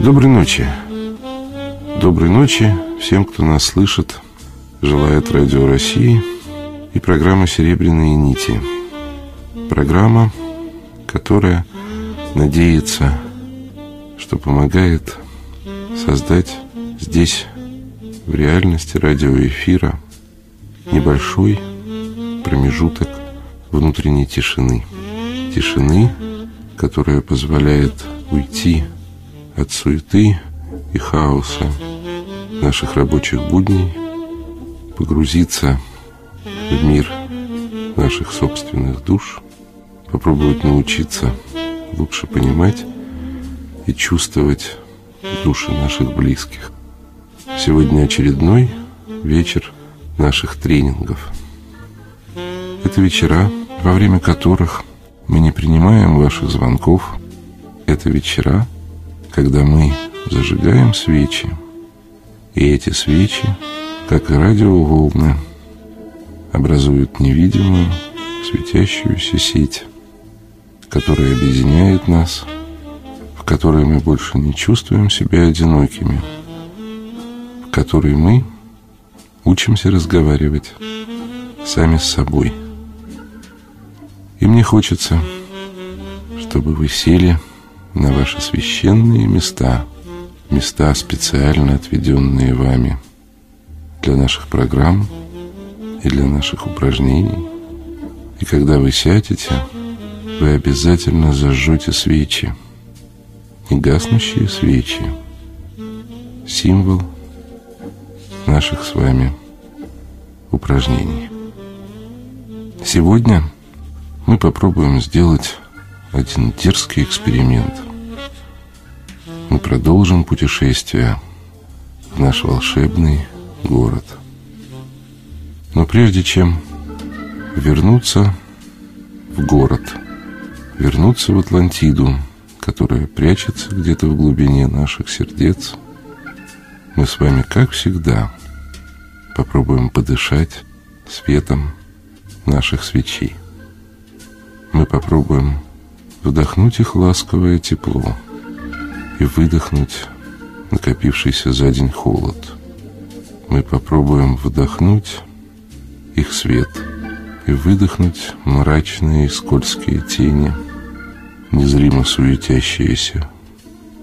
Доброй ночи. Доброй ночи всем, кто нас слышит, желает Радио России и программа «Серебряные нити». Программа, которая надеется, что помогает создать здесь, в реальности радиоэфира, небольшой промежуток внутренней тишины. Тишины, которая позволяет уйти от суеты и хаоса наших рабочих будней, погрузиться в мир наших собственных душ, попробовать научиться лучше понимать и чувствовать души наших близких. Сегодня очередной вечер наших тренингов. Это вечера, во время которых мы не принимаем ваших звонков. Это вечера, когда мы зажигаем свечи. И эти свечи, как и радиоволны, образуют невидимую светящуюся сеть, которая объединяет нас, в которой мы больше не чувствуем себя одинокими, в которой мы учимся разговаривать сами с собой. И мне хочется, чтобы вы сели на ваши священные места, места, специально отведенные вами для наших программ и для наших упражнений. И когда вы сядете, вы обязательно зажжете свечи, негаснущие свечи, символ наших с вами упражнений. Сегодня мы попробуем сделать один дерзкий эксперимент. Мы продолжим путешествие в наш волшебный город. Но прежде чем вернуться в город, вернуться в Атлантиду, которая прячется где-то в глубине наших сердец, мы с вами, как всегда, попробуем подышать светом наших свечей. Мы попробуем вдохнуть их ласковое тепло и выдохнуть накопившийся за день холод. Мы попробуем вдохнуть их свет и выдохнуть мрачные и скользкие тени, незримо суетящиеся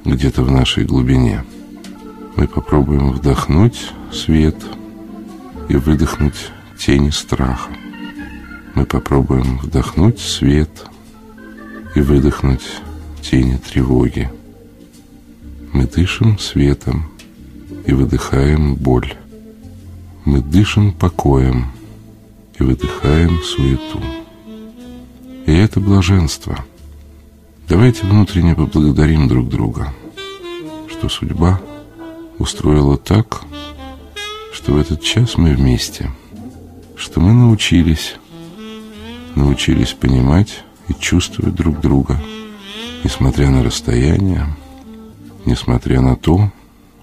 где-то в нашей глубине. Мы попробуем вдохнуть свет и выдохнуть тени страха. Мы попробуем вдохнуть свет и выдохнуть тени тревоги. Мы дышим светом и выдыхаем боль. Мы дышим покоем и выдыхаем суету. И это блаженство. Давайте внутренне поблагодарим друг друга, что судьба устроила так, что в этот час мы вместе, что мы научились, научились понимать и чувствовать друг друга, несмотря на расстояние, несмотря на то,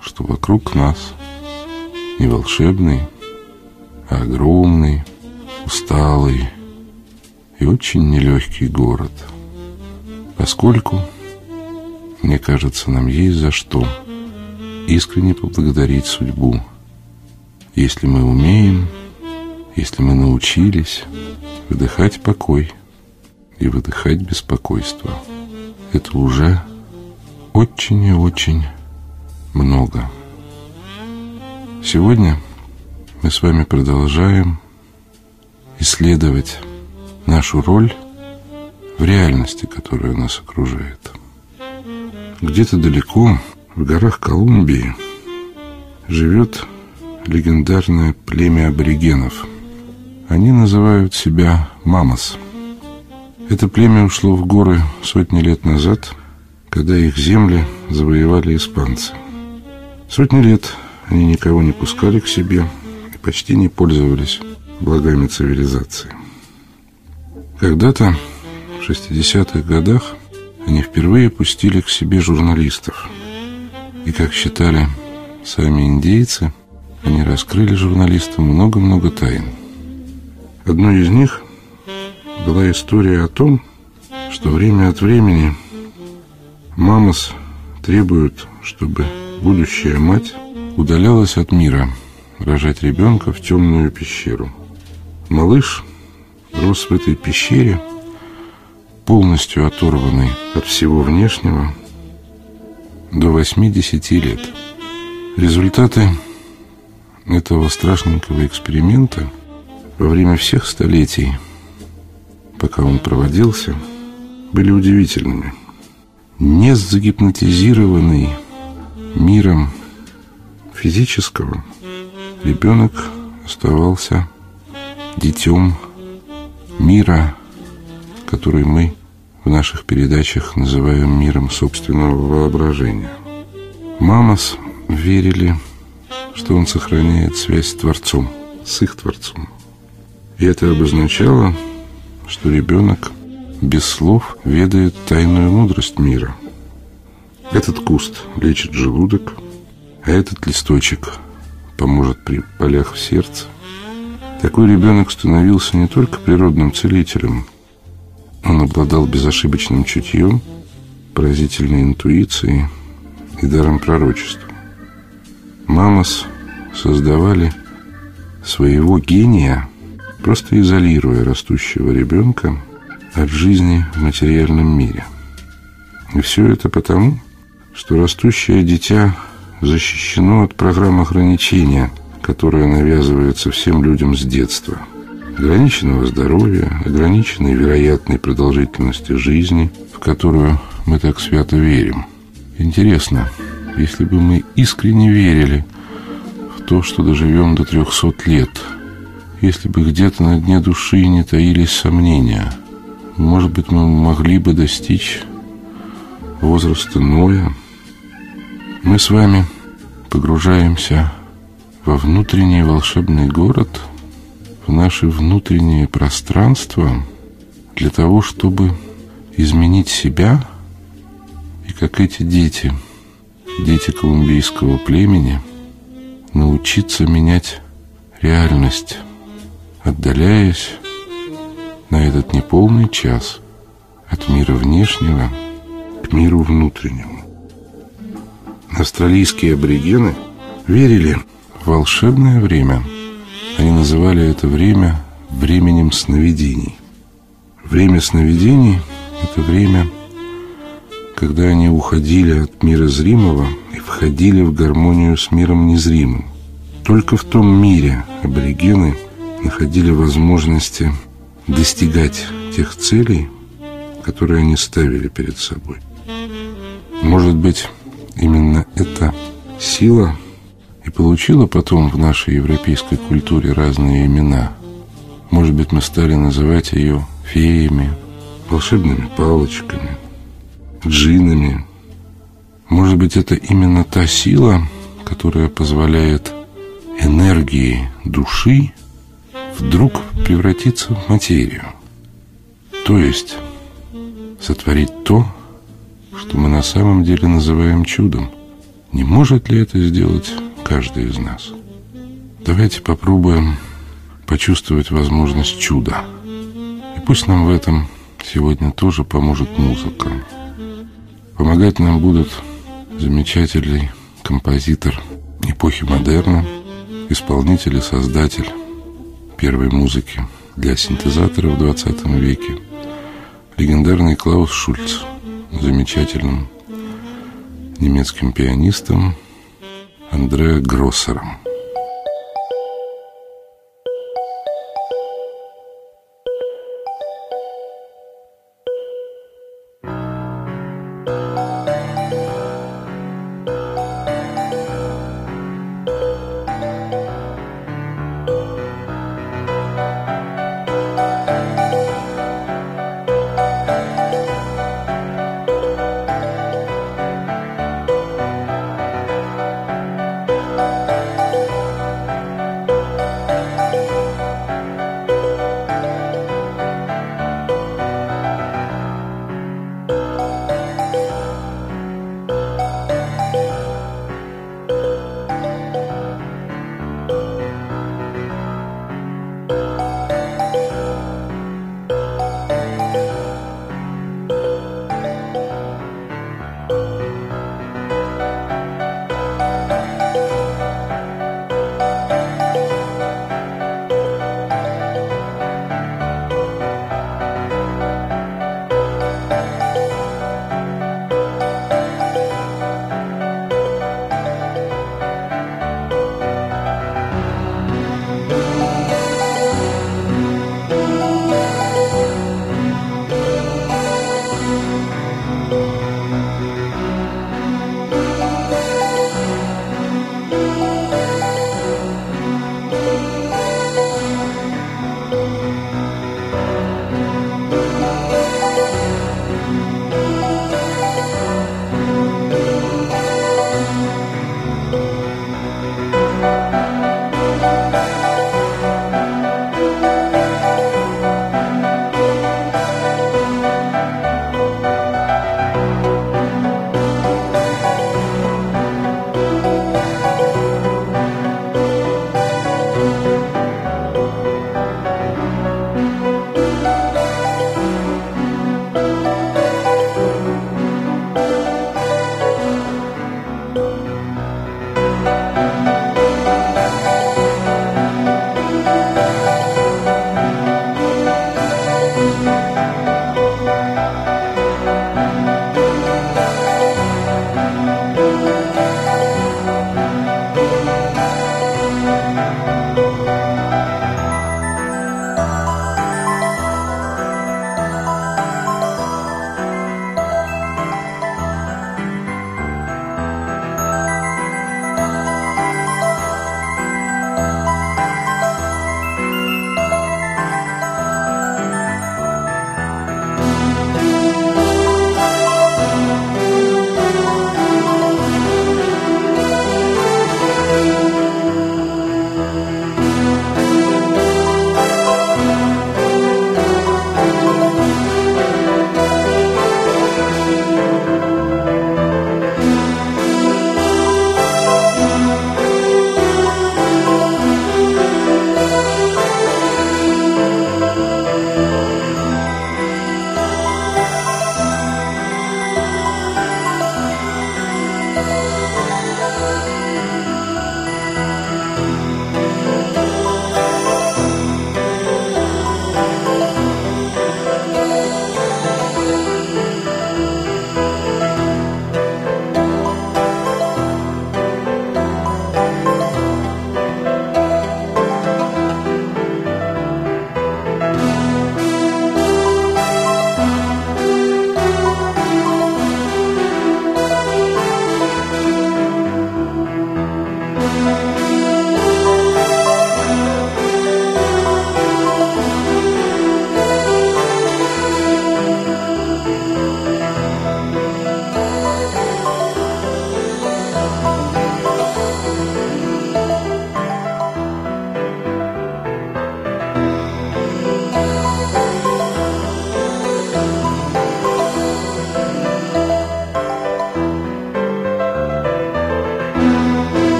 что вокруг нас не волшебный, а огромный, усталый и очень нелегкий город. Поскольку, мне кажется, нам есть за что искренне поблагодарить судьбу, если мы умеем, если мы научились выдыхать покой и выдыхать беспокойство. Это уже очень и очень много. Сегодня мы с вами продолжаем исследовать нашу роль в реальности, которая нас окружает. Где-то далеко, в горах Колумбии, живет легендарное племя аборигенов. Они называют себя Мамас. Это племя ушло в горы сотни лет назад, когда их земли завоевали испанцы. Сотни лет они никого не пускали к себе и почти не пользовались благами цивилизации. Когда-то, в 60-х годах, они впервые пустили к себе журналистов. И, как считали сами индейцы, они раскрыли журналистам много-много тайн. Одной из них была история о том, что время от времени Мамос требуют, чтобы будущая мать удалялась от мира, рожать ребенка в темную пещеру. Малыш рос в этой пещере, полностью оторванный от всего внешнего, до 80 лет. Результаты этого страшненького эксперимента во время всех столетий, пока он проводился, были удивительными. Не загипнотизированный миром физического, ребенок оставался детем мира, который мы в наших передачах называем миром собственного воображения. Мамас верили, что он сохраняет связь с Творцом, с их Творцом. И это обозначало, что ребенок без слов ведает тайную мудрость мира. Этот куст лечит желудок, а этот листочек поможет при болях в сердце. Такой ребенок становился не только природным целителем, он обладал безошибочным чутьем, поразительной интуицией и даром пророчества. Мамас создавали своего гения, просто изолируя растущего ребенка от жизни в материальном мире. И все это потому, что растущее дитя защищено от программ ограничения, которая навязывается всем людям с детства – ограниченного здоровья, ограниченной вероятной продолжительности жизни, в которую мы так свято верим. Интересно, если бы мы искренне верили в то, что доживем до трехсот лет, если бы где-то на дне души не таились сомнения, может быть, мы могли бы достичь возраста Ноя. Мы с вами погружаемся во внутренний волшебный город – в наше внутреннее пространство для того, чтобы изменить себя и как эти дети, дети колумбийского племени, научиться менять реальность, отдаляясь на этот неполный час от мира внешнего к миру внутреннему. Австралийские аборигены верили в волшебное время – они называли это время временем сновидений. Время сновидений – это время, когда они уходили от мира зримого и входили в гармонию с миром незримым. Только в том мире аборигены находили возможности достигать тех целей, которые они ставили перед собой. Может быть, именно эта сила – и получила потом в нашей европейской культуре разные имена. Может быть, мы стали называть ее феями, волшебными палочками, джинами. Может быть, это именно та сила, которая позволяет энергии души вдруг превратиться в материю. То есть сотворить то, что мы на самом деле называем чудом. Не может ли это сделать каждый из нас. Давайте попробуем почувствовать возможность чуда. И пусть нам в этом сегодня тоже поможет музыка. Помогать нам будут замечательный композитор эпохи модерна, исполнитель и создатель первой музыки для синтезатора в 20 веке, легендарный Клаус Шульц, замечательным немецким пианистом, Андреа Гроссером.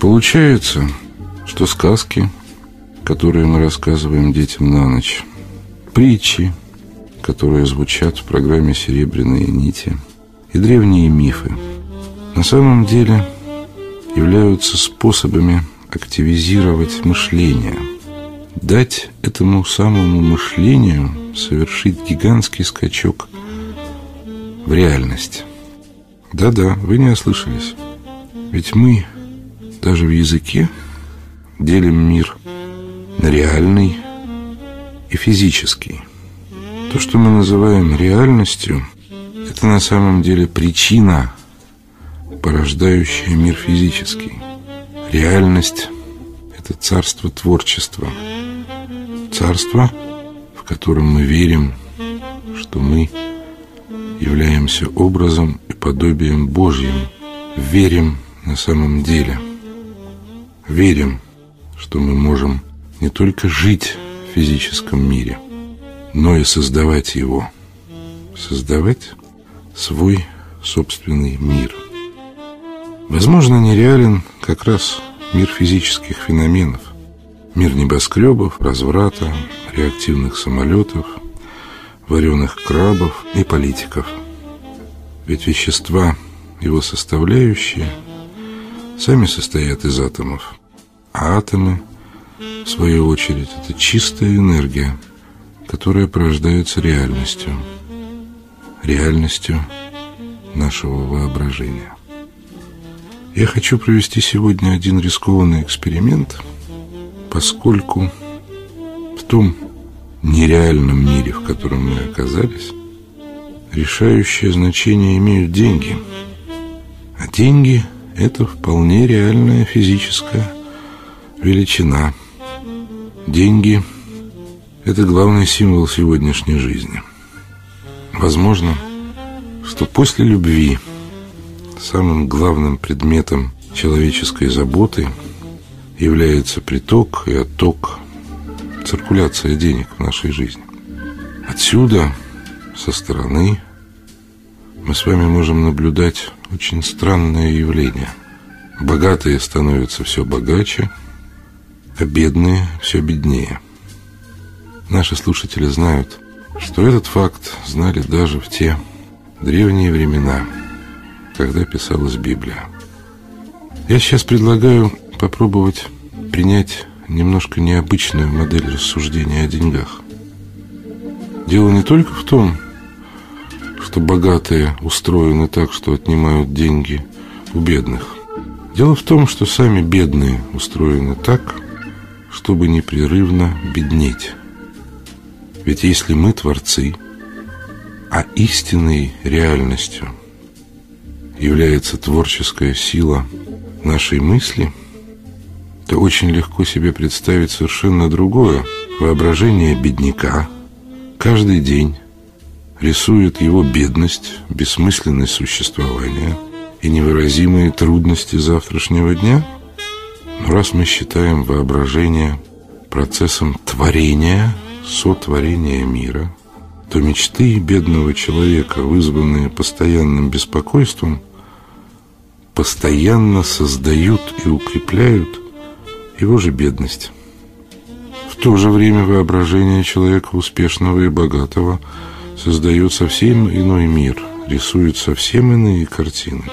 Получается, что сказки, которые мы рассказываем детям на ночь, притчи, которые звучат в программе «Серебряные нити», и древние мифы на самом деле являются способами активизировать мышление, дать этому самому мышлению совершить гигантский скачок в реальность. Да-да, вы не ослышались. Ведь мы даже в языке делим мир на реальный и физический. То, что мы называем реальностью, это на самом деле причина, порождающая мир физический. Реальность – это царство творчества. Царство, в котором мы верим, что мы являемся образом и подобием Божьим, верим на самом деле. Верим, что мы можем не только жить в физическом мире, но и создавать его. Создавать свой собственный мир. Возможно, нереален как раз мир физических феноменов. Мир небоскребов, разврата, реактивных самолетов, вареных крабов и политиков. Ведь вещества, его составляющие, сами состоят из атомов. А атомы, в свою очередь, это чистая энергия, которая порождается реальностью. Реальностью нашего воображения. Я хочу провести сегодня один рискованный эксперимент, поскольку в том нереальном мире, в котором мы оказались, решающее значение имеют деньги. А деньги – это вполне реальная физическая величина. Деньги – это главный символ сегодняшней жизни. Возможно, что после любви самым главным предметом человеческой заботы является приток и отток, циркуляция денег в нашей жизни. Отсюда, со стороны, мы с вами можем наблюдать очень странное явление. Богатые становятся все богаче, а бедные все беднее. Наши слушатели знают, что этот факт знали даже в те древние времена, когда писалась Библия. Я сейчас предлагаю попробовать принять немножко необычную модель рассуждения о деньгах. Дело не только в том, что богатые устроены так, что отнимают деньги у бедных. Дело в том, что сами бедные устроены так, чтобы непрерывно беднеть. Ведь если мы творцы, а истинной реальностью является творческая сила нашей мысли, то очень легко себе представить совершенно другое воображение бедняка каждый день рисует его бедность, бессмысленность существования и невыразимые трудности завтрашнего дня. Но раз мы считаем воображение процессом творения, сотворения мира, то мечты бедного человека, вызванные постоянным беспокойством, постоянно создают и укрепляют его же бедность. В то же время воображение человека успешного и богатого – создает совсем иной мир, рисует совсем иные картины.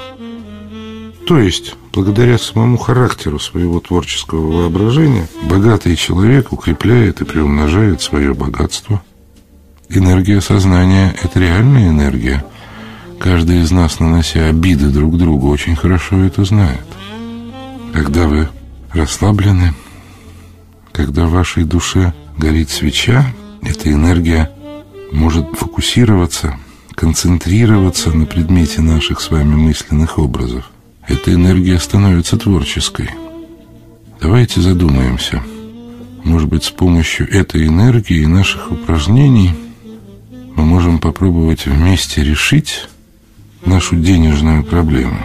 То есть, благодаря самому характеру своего творческого воображения, богатый человек укрепляет и приумножает свое богатство. Энергия сознания – это реальная энергия. Каждый из нас, нанося обиды друг другу, очень хорошо это знает. Когда вы расслаблены, когда в вашей душе горит свеча, эта энергия может фокусироваться, концентрироваться на предмете наших с вами мысленных образов. Эта энергия становится творческой. Давайте задумаемся. Может быть, с помощью этой энергии и наших упражнений мы можем попробовать вместе решить нашу денежную проблему.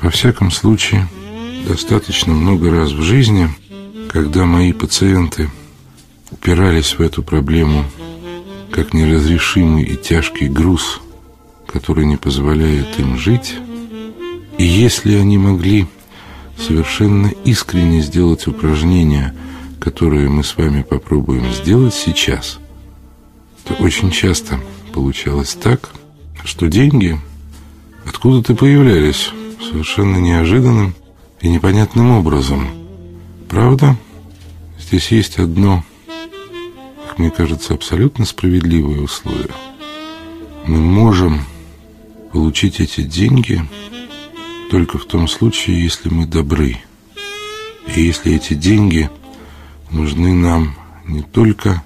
Во всяком случае, достаточно много раз в жизни, когда мои пациенты упирались в эту проблему как неразрешимый и тяжкий груз, который не позволяет им жить. И если они могли совершенно искренне сделать упражнения, которые мы с вами попробуем сделать сейчас, то очень часто получалось так, что деньги откуда-то появлялись совершенно неожиданным и непонятным образом. Правда? Здесь есть одно мне кажется, абсолютно справедливые условия. мы можем получить эти деньги только в том случае, если мы добры. И если эти деньги нужны нам не только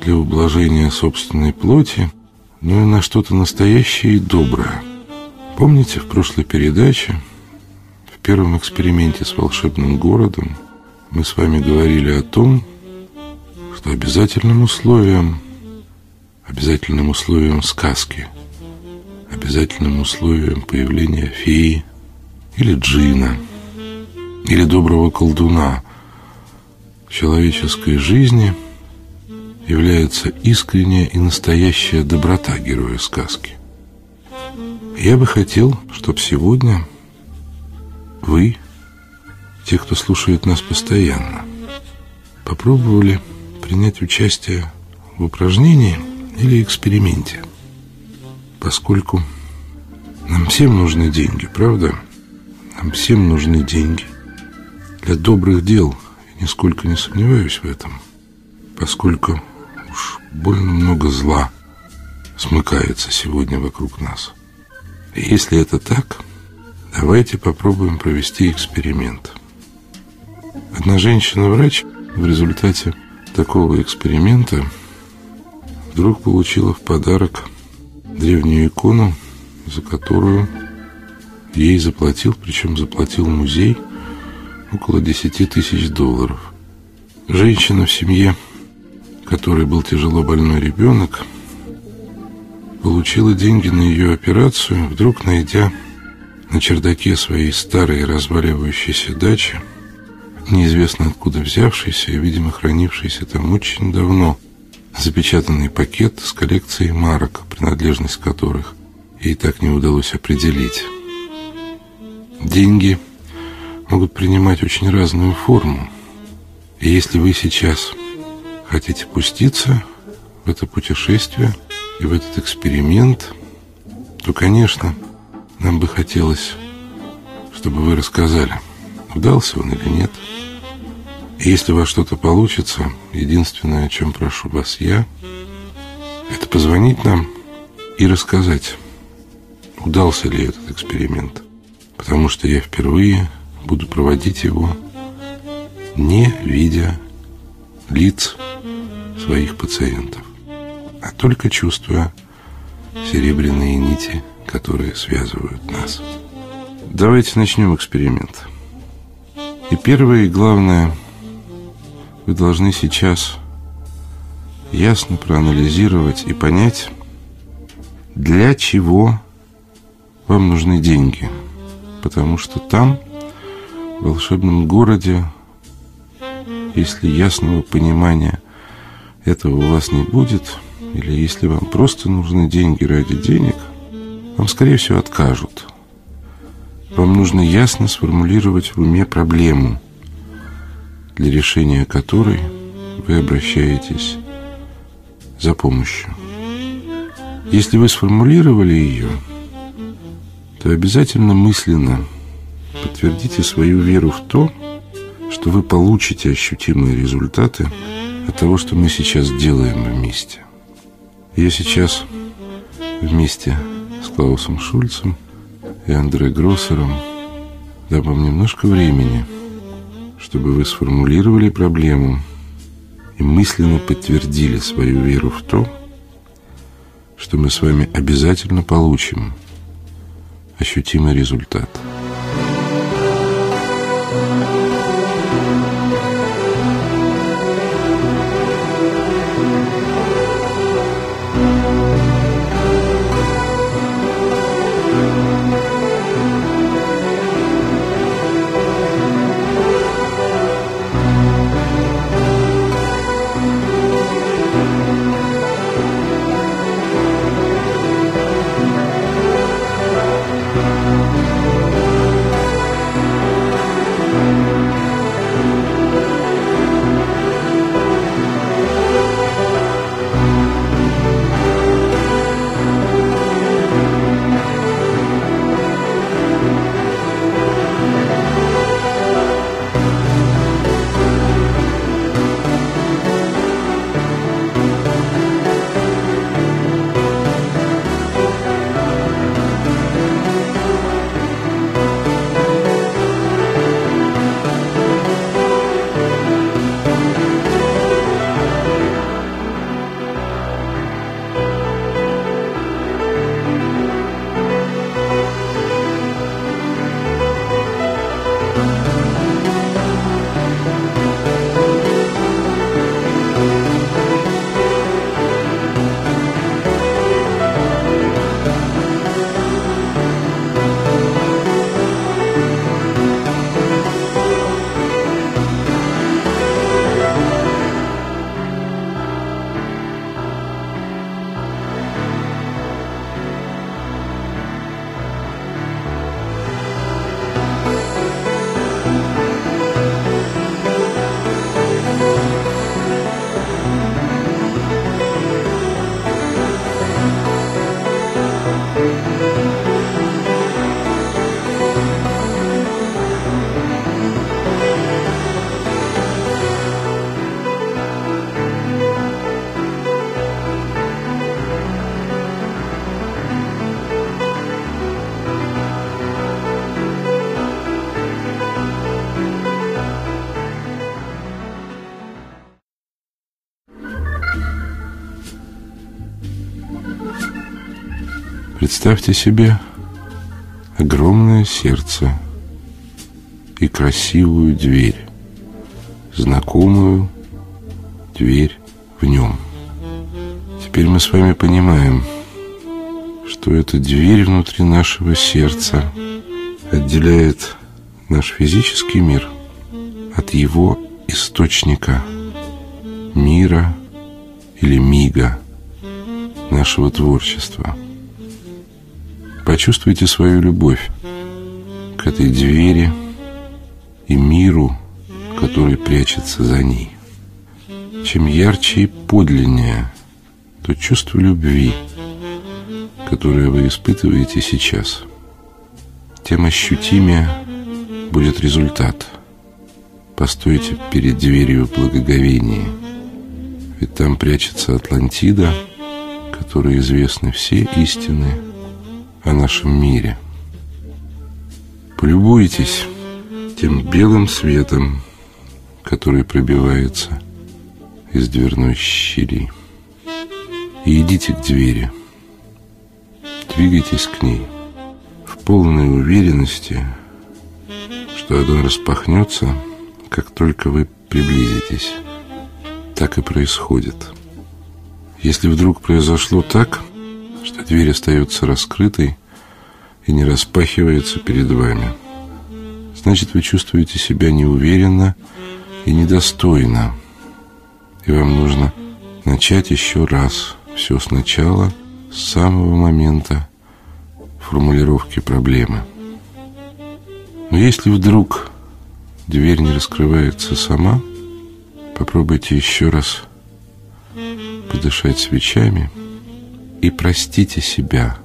для ублажения собственной плоти, но и на что-то настоящее и доброе. Помните, в прошлой передаче, в первом эксперименте с волшебным городом, мы с вами говорили о том, что обязательным условием, обязательным условием сказки, обязательным условием появления феи или джина, или доброго колдуна человеческой жизни является искренняя и настоящая доброта героя сказки. Я бы хотел, чтобы сегодня вы, те, кто слушает нас постоянно, попробовали принять участие в упражнении или эксперименте, поскольку нам всем нужны деньги, правда? Нам всем нужны деньги для добрых дел, я нисколько не сомневаюсь в этом, поскольку уж больно много зла смыкается сегодня вокруг нас. И если это так, давайте попробуем провести эксперимент. Одна женщина-врач в результате такого эксперимента вдруг получила в подарок древнюю икону, за которую ей заплатил, причем заплатил музей, около 10 тысяч долларов. Женщина в семье, которой был тяжело больной ребенок, получила деньги на ее операцию, вдруг найдя на чердаке своей старой разваливающейся дачи неизвестно откуда взявшийся и, видимо, хранившийся там очень давно, запечатанный пакет с коллекцией марок, принадлежность которых ей так не удалось определить. Деньги могут принимать очень разную форму. И если вы сейчас хотите пуститься в это путешествие и в этот эксперимент, то, конечно, нам бы хотелось, чтобы вы рассказали – удался он или нет. И если у вас что-то получится, единственное, о чем прошу вас я, это позвонить нам и рассказать, удался ли этот эксперимент. Потому что я впервые буду проводить его, не видя лиц своих пациентов, а только чувствуя серебряные нити, которые связывают нас. Давайте начнем эксперимент. И первое и главное, вы должны сейчас ясно проанализировать и понять, для чего вам нужны деньги. Потому что там, в волшебном городе, если ясного понимания этого у вас не будет, или если вам просто нужны деньги ради денег, вам, скорее всего, откажут – вам нужно ясно сформулировать в уме проблему, для решения которой вы обращаетесь за помощью. Если вы сформулировали ее, то обязательно мысленно подтвердите свою веру в то, что вы получите ощутимые результаты от того, что мы сейчас делаем вместе. Я сейчас вместе с Клаусом Шульцем – и Андре Гроссером дам вам немножко времени, чтобы вы сформулировали проблему и мысленно подтвердили свою веру в то, что мы с вами обязательно получим ощутимый результат. Представьте себе огромное сердце и красивую дверь, знакомую дверь в нем. Теперь мы с вами понимаем, что эта дверь внутри нашего сердца отделяет наш физический мир от его источника мира или мига нашего творчества. Почувствуйте свою любовь к этой двери и миру, который прячется за ней. Чем ярче и подлиннее то чувство любви, которое вы испытываете сейчас, тем ощутимее будет результат. Постойте перед дверью благоговения, ведь там прячется Атлантида, которой известны все истины о нашем мире. Полюбуйтесь тем белым светом, который пробивается из дверной щели. И идите к двери. Двигайтесь к ней в полной уверенности, что она распахнется, как только вы приблизитесь. Так и происходит. Если вдруг произошло так, что дверь остается раскрытой и не распахивается перед вами, значит, вы чувствуете себя неуверенно и недостойно, и вам нужно начать еще раз все сначала, с самого момента формулировки проблемы. Но если вдруг дверь не раскрывается сама, попробуйте еще раз подышать свечами и простите себя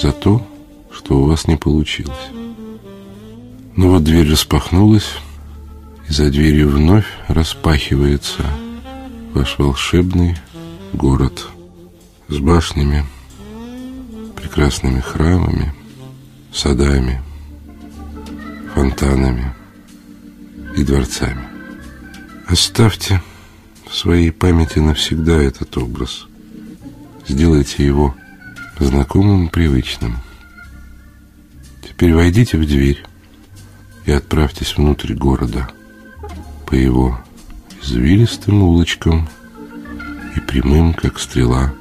за то, что у вас не получилось. Но вот дверь распахнулась, и за дверью вновь распахивается ваш волшебный город с башнями, прекрасными храмами, садами, фонтанами и дворцами. Оставьте в своей памяти навсегда этот образ. Сделайте его знакомым и привычным. Теперь войдите в дверь и отправьтесь внутрь города по его извилистым улочкам и прямым, как стрела,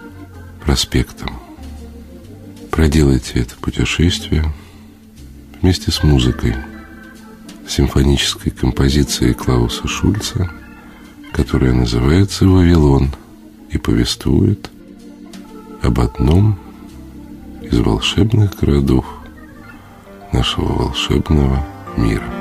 проспектом. Проделайте это путешествие вместе с музыкой, симфонической композицией Клауса Шульца, которая называется «Вавилон» и повествует об одном из волшебных городов нашего волшебного мира.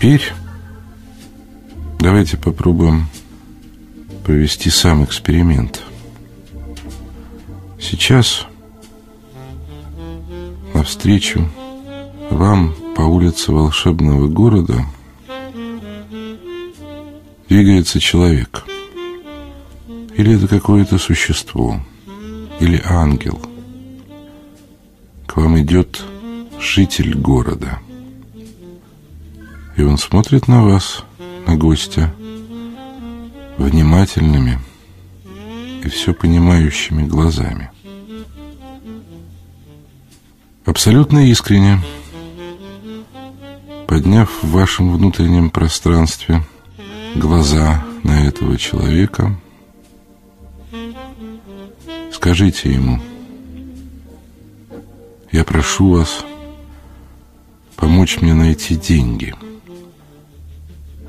Теперь давайте попробуем провести сам эксперимент. Сейчас навстречу вам по улице волшебного города двигается человек. Или это какое-то существо, или ангел. К вам идет житель города – и он смотрит на вас, на гостя, внимательными и все понимающими глазами. Абсолютно искренне, подняв в вашем внутреннем пространстве глаза на этого человека, скажите ему, я прошу вас помочь мне найти деньги –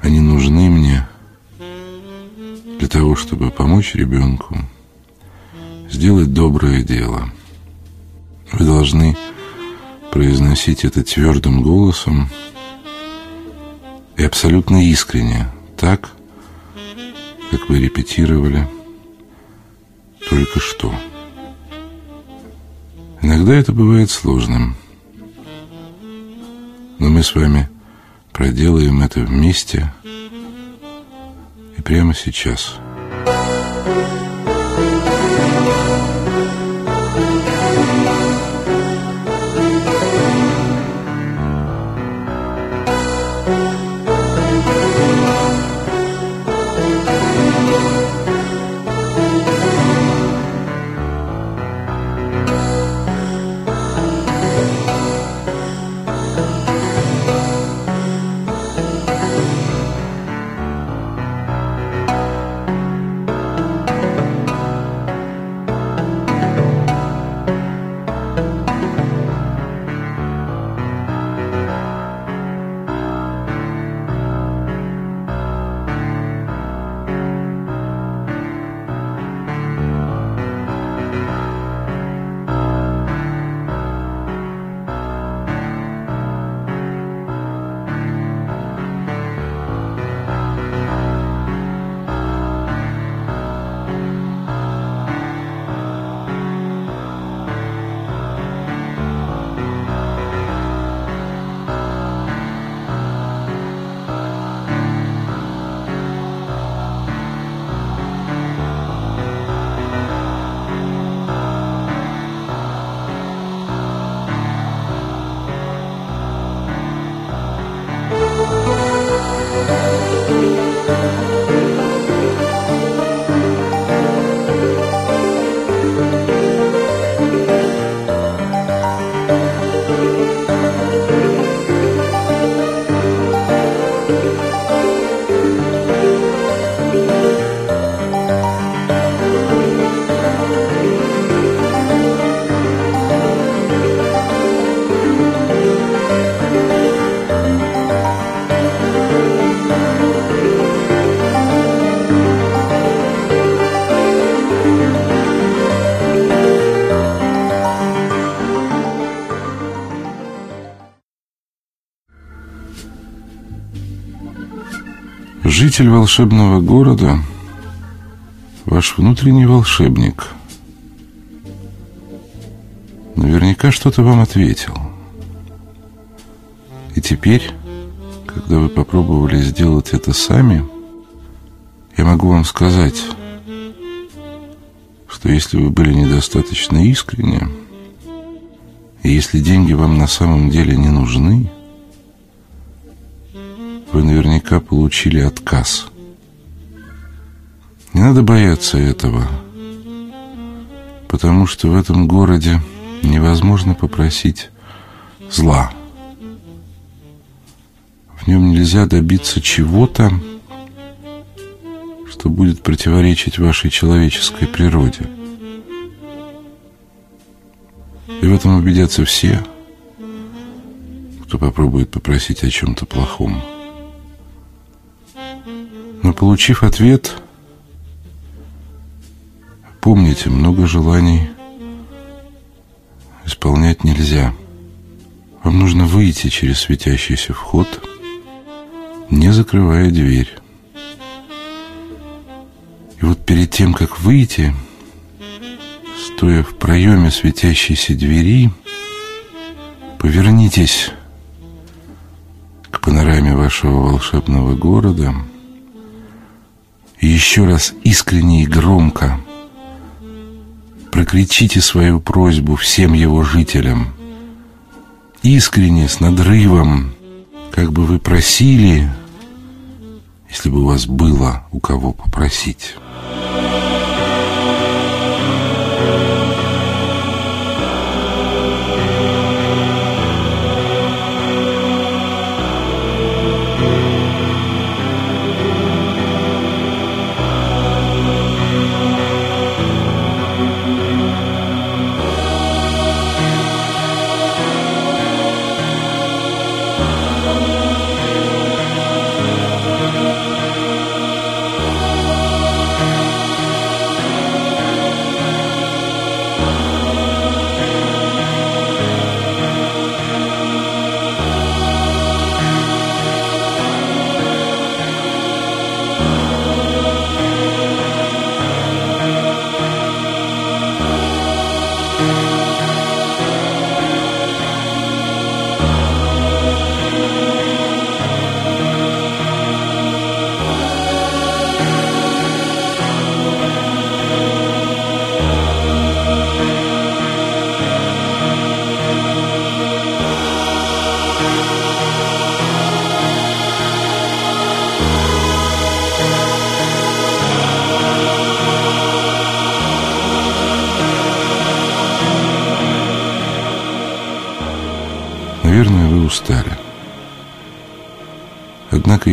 они нужны мне для того, чтобы помочь ребенку сделать доброе дело. Вы должны произносить это твердым голосом и абсолютно искренне, так, как вы репетировали только что. Иногда это бывает сложным, но мы с вами – проделаем это вместе и прямо сейчас. Житель волшебного города – ваш внутренний волшебник. Наверняка что-то вам ответил. И теперь, когда вы попробовали сделать это сами, я могу вам сказать, что если вы были недостаточно искренни, и если деньги вам на самом деле не нужны – наверняка получили отказ. Не надо бояться этого, потому что в этом городе невозможно попросить зла. В нем нельзя добиться чего-то, что будет противоречить вашей человеческой природе. И в этом убедятся все, кто попробует попросить о чем-то плохом. Но получив ответ, помните, много желаний исполнять нельзя. Вам нужно выйти через светящийся вход, не закрывая дверь. И вот перед тем, как выйти, стоя в проеме светящейся двери, повернитесь к панораме вашего волшебного города – и еще раз искренне и громко прокричите свою просьбу всем его жителям. Искренне, с надрывом, как бы вы просили, если бы у вас было у кого попросить.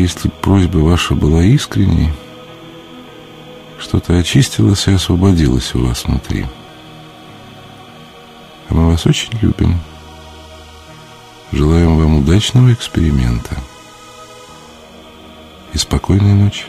Если просьба ваша была искренней, что-то очистилось и освободилось у вас внутри. А мы вас очень любим. Желаем вам удачного эксперимента и спокойной ночи.